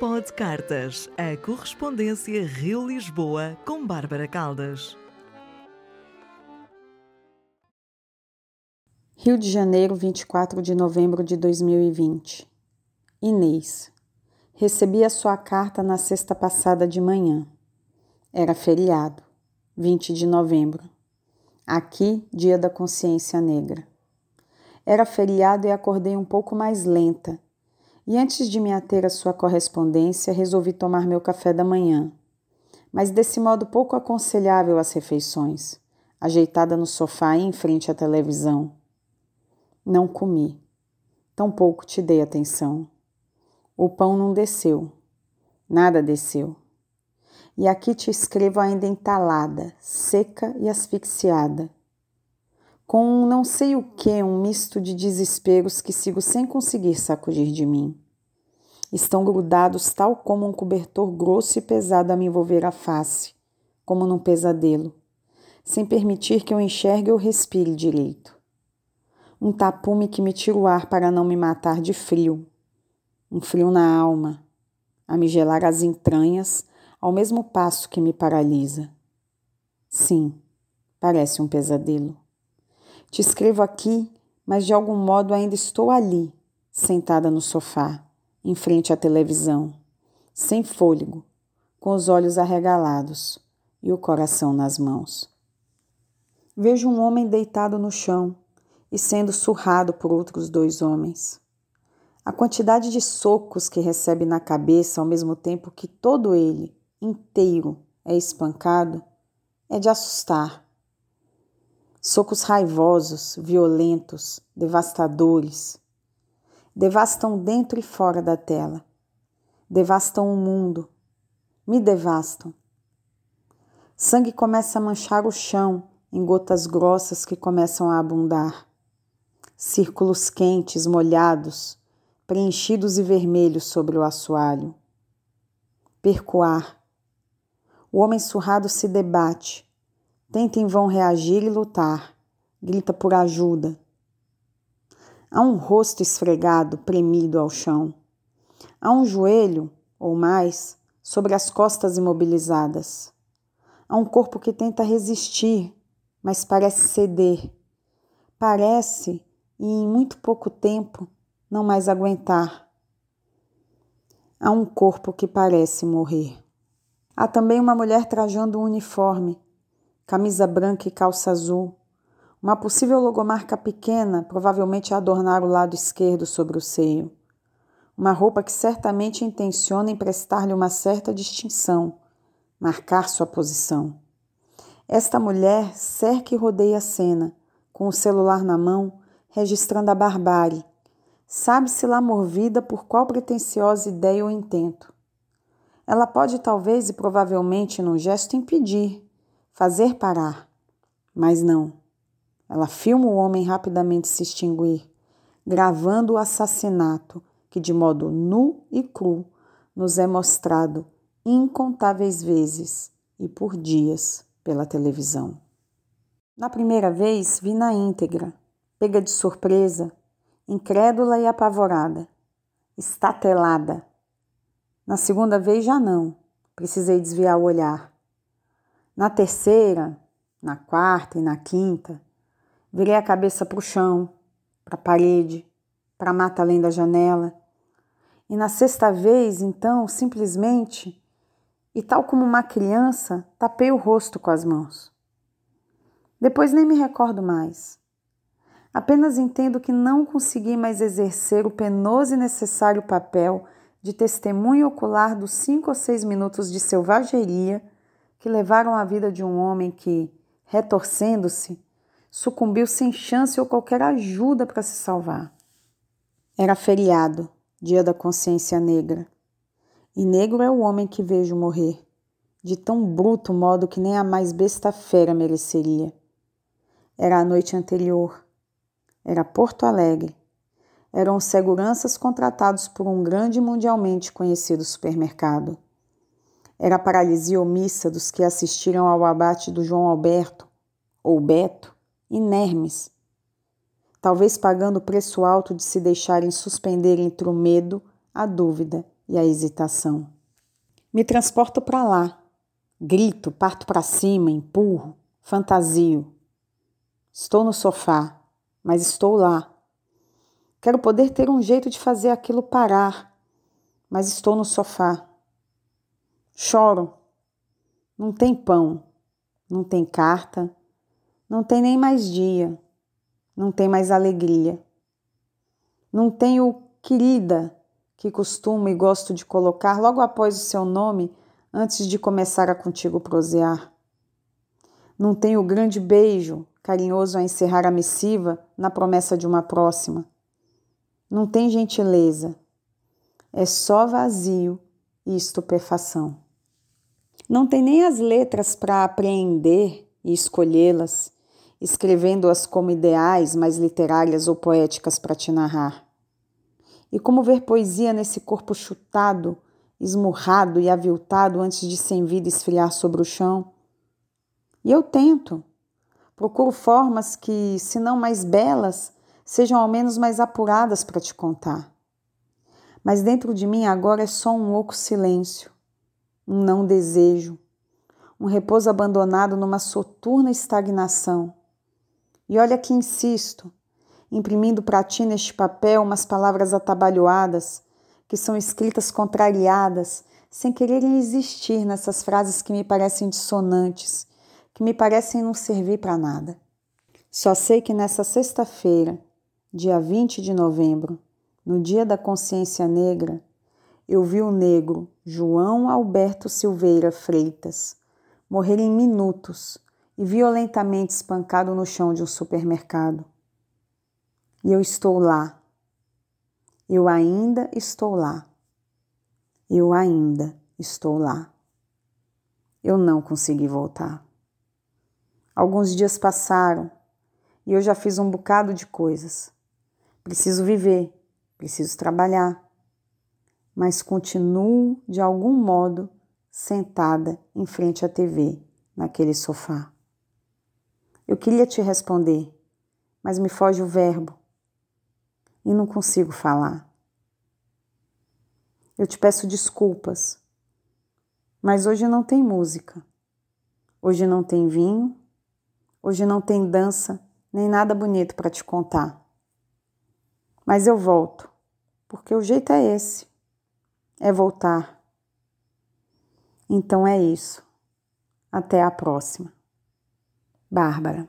Pod Cartas, a correspondência Rio-Lisboa com Bárbara Caldas. Rio de Janeiro, 24 de novembro de 2020. Inês. Recebi a sua carta na sexta passada de manhã. Era feriado, 20 de novembro. Aqui, dia da consciência negra. Era feriado e acordei um pouco mais lenta e antes de me ater à sua correspondência, resolvi tomar meu café da manhã, mas desse modo pouco aconselhável às refeições, ajeitada no sofá em frente à televisão. Não comi, tampouco te dei atenção. O pão não desceu, nada desceu. E aqui te escrevo ainda entalada, seca e asfixiada com um não sei o que, um misto de desesperos que sigo sem conseguir sacudir de mim. Estão grudados tal como um cobertor grosso e pesado a me envolver a face, como num pesadelo, sem permitir que eu enxergue ou respire direito. Um tapume que me tira o ar para não me matar de frio, um frio na alma, a me gelar as entranhas ao mesmo passo que me paralisa. Sim, parece um pesadelo. Te escrevo aqui, mas de algum modo ainda estou ali, sentada no sofá, em frente à televisão, sem fôlego, com os olhos arregalados e o coração nas mãos. Vejo um homem deitado no chão e sendo surrado por outros dois homens. A quantidade de socos que recebe na cabeça ao mesmo tempo que todo ele, inteiro, é espancado, é de assustar Socos raivosos, violentos, devastadores. Devastam dentro e fora da tela. Devastam o mundo. Me devastam. Sangue começa a manchar o chão em gotas grossas que começam a abundar. Círculos quentes, molhados, preenchidos e vermelhos sobre o assoalho. Percoar. O homem surrado se debate Tenta em vão reagir e lutar, grita por ajuda. Há um rosto esfregado, premido ao chão. Há um joelho, ou mais, sobre as costas imobilizadas. Há um corpo que tenta resistir, mas parece ceder. Parece, e em muito pouco tempo, não mais aguentar. Há um corpo que parece morrer. Há também uma mulher trajando um uniforme, camisa branca e calça azul. Uma possível logomarca pequena, provavelmente a adornar o lado esquerdo sobre o seio. Uma roupa que certamente intenciona emprestar-lhe uma certa distinção, marcar sua posição. Esta mulher cerca e rodeia a cena, com o celular na mão, registrando a barbárie. Sabe-se lá movida por qual pretensiosa ideia ou intento. Ela pode, talvez e provavelmente, num gesto, impedir, fazer parar. Mas não. Ela filma o homem rapidamente se extinguir, gravando o assassinato que, de modo nu e cru, nos é mostrado incontáveis vezes e por dias pela televisão. Na primeira vez, vi na íntegra, pega de surpresa, incrédula e apavorada, estatelada. Na segunda vez, já não, precisei desviar o olhar. Na terceira, na quarta e na quinta, virei a cabeça para o chão, para a parede, para a mata além da janela. E na sexta vez, então, simplesmente, e tal como uma criança, tapei o rosto com as mãos. Depois nem me recordo mais. Apenas entendo que não consegui mais exercer o penoso e necessário papel de testemunho ocular dos cinco ou seis minutos de selvageria que levaram a vida de um homem que, retorcendo-se, sucumbiu sem chance ou qualquer ajuda para se salvar. Era feriado, dia da consciência negra. E negro é o homem que vejo morrer, de tão bruto modo que nem a mais besta fera mereceria. Era a noite anterior. Era Porto Alegre. Eram seguranças contratados por um grande mundialmente conhecido supermercado. Era a paralisia omissa dos que assistiram ao abate do João Alberto, ou Beto, inermes, talvez pagando o preço alto de se deixarem suspender entre o medo, a dúvida e a hesitação. Me transporto para lá. Grito, parto para cima, empurro, fantasio. Estou no sofá, mas estou lá. Quero poder ter um jeito de fazer aquilo parar, mas estou no sofá. Choro. Não tem pão, não tem carta, não tem nem mais dia, não tem mais alegria. Não tem o querida que costumo e gosto de colocar logo após o seu nome antes de começar a contigo prosear. Não tem o grande beijo carinhoso a encerrar a missiva na promessa de uma próxima. Não tem gentileza. É só vazio e estupefação. Não tem nem as letras para apreender e escolhê-las, escrevendo-as como ideais, mais literárias ou poéticas para te narrar. E como ver poesia nesse corpo chutado, esmurrado e aviltado antes de sem vida esfriar sobre o chão? E eu tento. Procuro formas que, se não mais belas, sejam ao menos mais apuradas para te contar. Mas dentro de mim agora é só um oco silêncio, um não desejo, um repouso abandonado numa soturna estagnação. E olha que insisto, imprimindo para ti neste papel umas palavras atabalhoadas, que são escritas contrariadas, sem quererem existir nessas frases que me parecem dissonantes, que me parecem não servir para nada. Só sei que nessa sexta-feira, dia 20 de novembro, no dia da consciência negra, eu vi o negro João Alberto Silveira Freitas morrer em minutos e violentamente espancado no chão de um supermercado. E eu estou lá. Eu ainda estou lá. Eu ainda estou lá. Eu não consegui voltar. Alguns dias passaram e eu já fiz um bocado de coisas. Preciso viver, preciso trabalhar, mas continuo de algum modo sentada em frente à TV, naquele sofá. Eu queria te responder, mas me foge o verbo e não consigo falar. Eu te peço desculpas, mas hoje não tem música, hoje não tem vinho, hoje não tem dança, nem nada bonito para te contar. Mas eu volto, porque o jeito é esse: é voltar. Então é isso. Até a próxima. Bárbara.